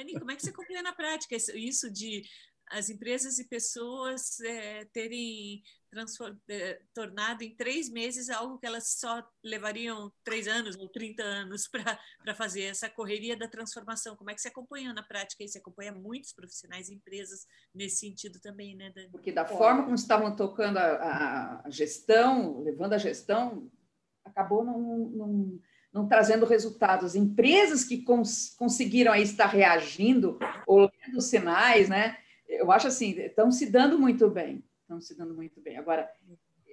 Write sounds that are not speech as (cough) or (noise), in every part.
Dani, como é que você acompanha na prática isso de as empresas e pessoas é, terem é, tornado em três meses algo que elas só levariam três anos ou 30 anos para fazer essa correria da transformação. Como é que você acompanha na prática isso? Você acompanha muitos profissionais e empresas nesse sentido também, né, Dani? Porque da forma como estavam tocando a, a gestão, levando a gestão, acabou não, não, trazendo resultados. Empresas que cons, conseguiram aí estar reagindo, olhando sinais, né? eu acho assim, estão se dando muito bem, estão se dando muito bem. Agora,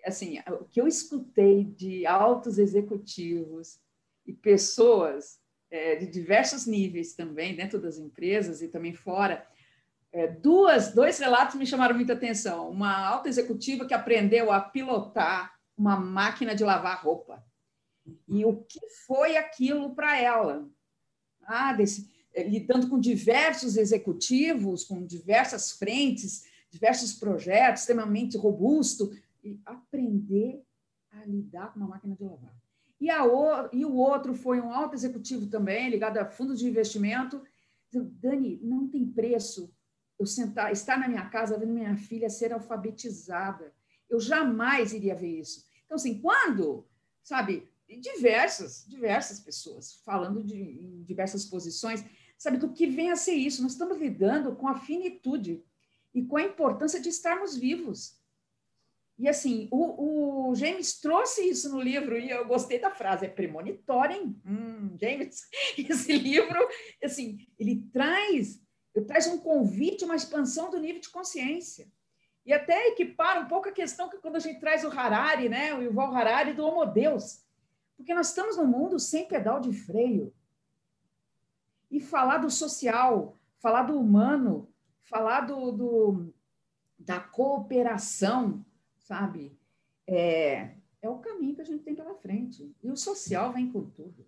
assim, o que eu escutei de altos executivos e pessoas é, de diversos níveis também, dentro das empresas e também fora, é, duas, dois relatos me chamaram muita atenção. Uma alta executiva que aprendeu a pilotar uma máquina de lavar roupa. E o que foi aquilo para ela? Ah, desse, eh, lidando com diversos executivos, com diversas frentes, diversos projetos, extremamente robusto, e aprender a lidar com uma máquina de lavar. E, a, e o outro foi um alto executivo também, ligado a fundos de investimento. Dani, não tem preço eu sentar, estar na minha casa vendo minha filha ser alfabetizada. Eu jamais iria ver isso. Então, assim, quando, sabe, diversas, diversas pessoas falando de, em diversas posições, sabe, do que vem a ser isso. Nós estamos lidando com a finitude e com a importância de estarmos vivos. E assim, o, o, James trouxe isso no livro, e eu gostei da frase, é premonitório, hein? Hum, James, (laughs) esse livro, assim, ele traz, ele traz um convite, uma expansão do nível de consciência. E até equipara um pouco a questão que quando a gente traz o Harari, né, o Yuval Harari, do Homo Deus. Porque nós estamos num mundo sem pedal de freio e falar do social, falar do humano, falar do, do da cooperação, sabe? É, é o caminho que a gente tem pela frente. E o social vem com tudo.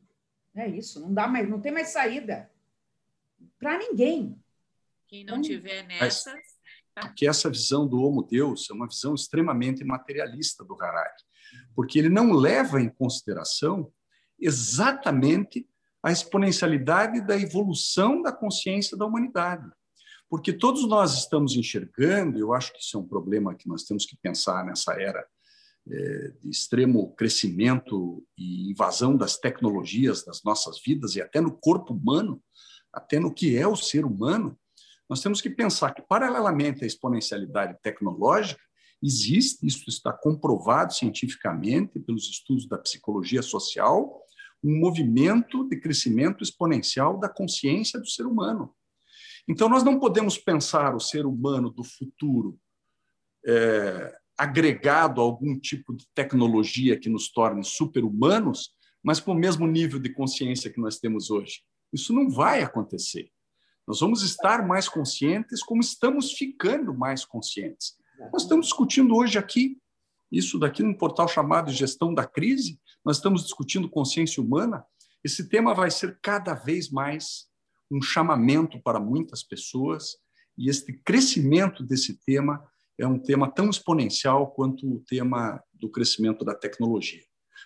É isso, não dá mais, não tem mais saída para ninguém. Quem não tiver nessa. Tá? Que essa visão do Homo Deus é uma visão extremamente materialista do Harari, porque ele não leva em consideração exatamente a exponencialidade da evolução da consciência da humanidade. Porque todos nós estamos enxergando, eu acho que isso é um problema que nós temos que pensar nessa era é, de extremo crescimento e invasão das tecnologias das nossas vidas e até no corpo humano, até no que é o ser humano, nós temos que pensar que, paralelamente à exponencialidade tecnológica, existe, isso está comprovado cientificamente pelos estudos da psicologia social, um movimento de crescimento exponencial da consciência do ser humano. Então, nós não podemos pensar o ser humano do futuro é, agregado a algum tipo de tecnologia que nos torne super-humanos, mas com o mesmo nível de consciência que nós temos hoje. Isso não vai acontecer. Nós vamos estar mais conscientes como estamos ficando mais conscientes. Nós estamos discutindo hoje aqui isso daqui num portal chamado Gestão da Crise, nós estamos discutindo consciência humana. Esse tema vai ser cada vez mais um chamamento para muitas pessoas, e este crescimento desse tema é um tema tão exponencial quanto o tema do crescimento da tecnologia.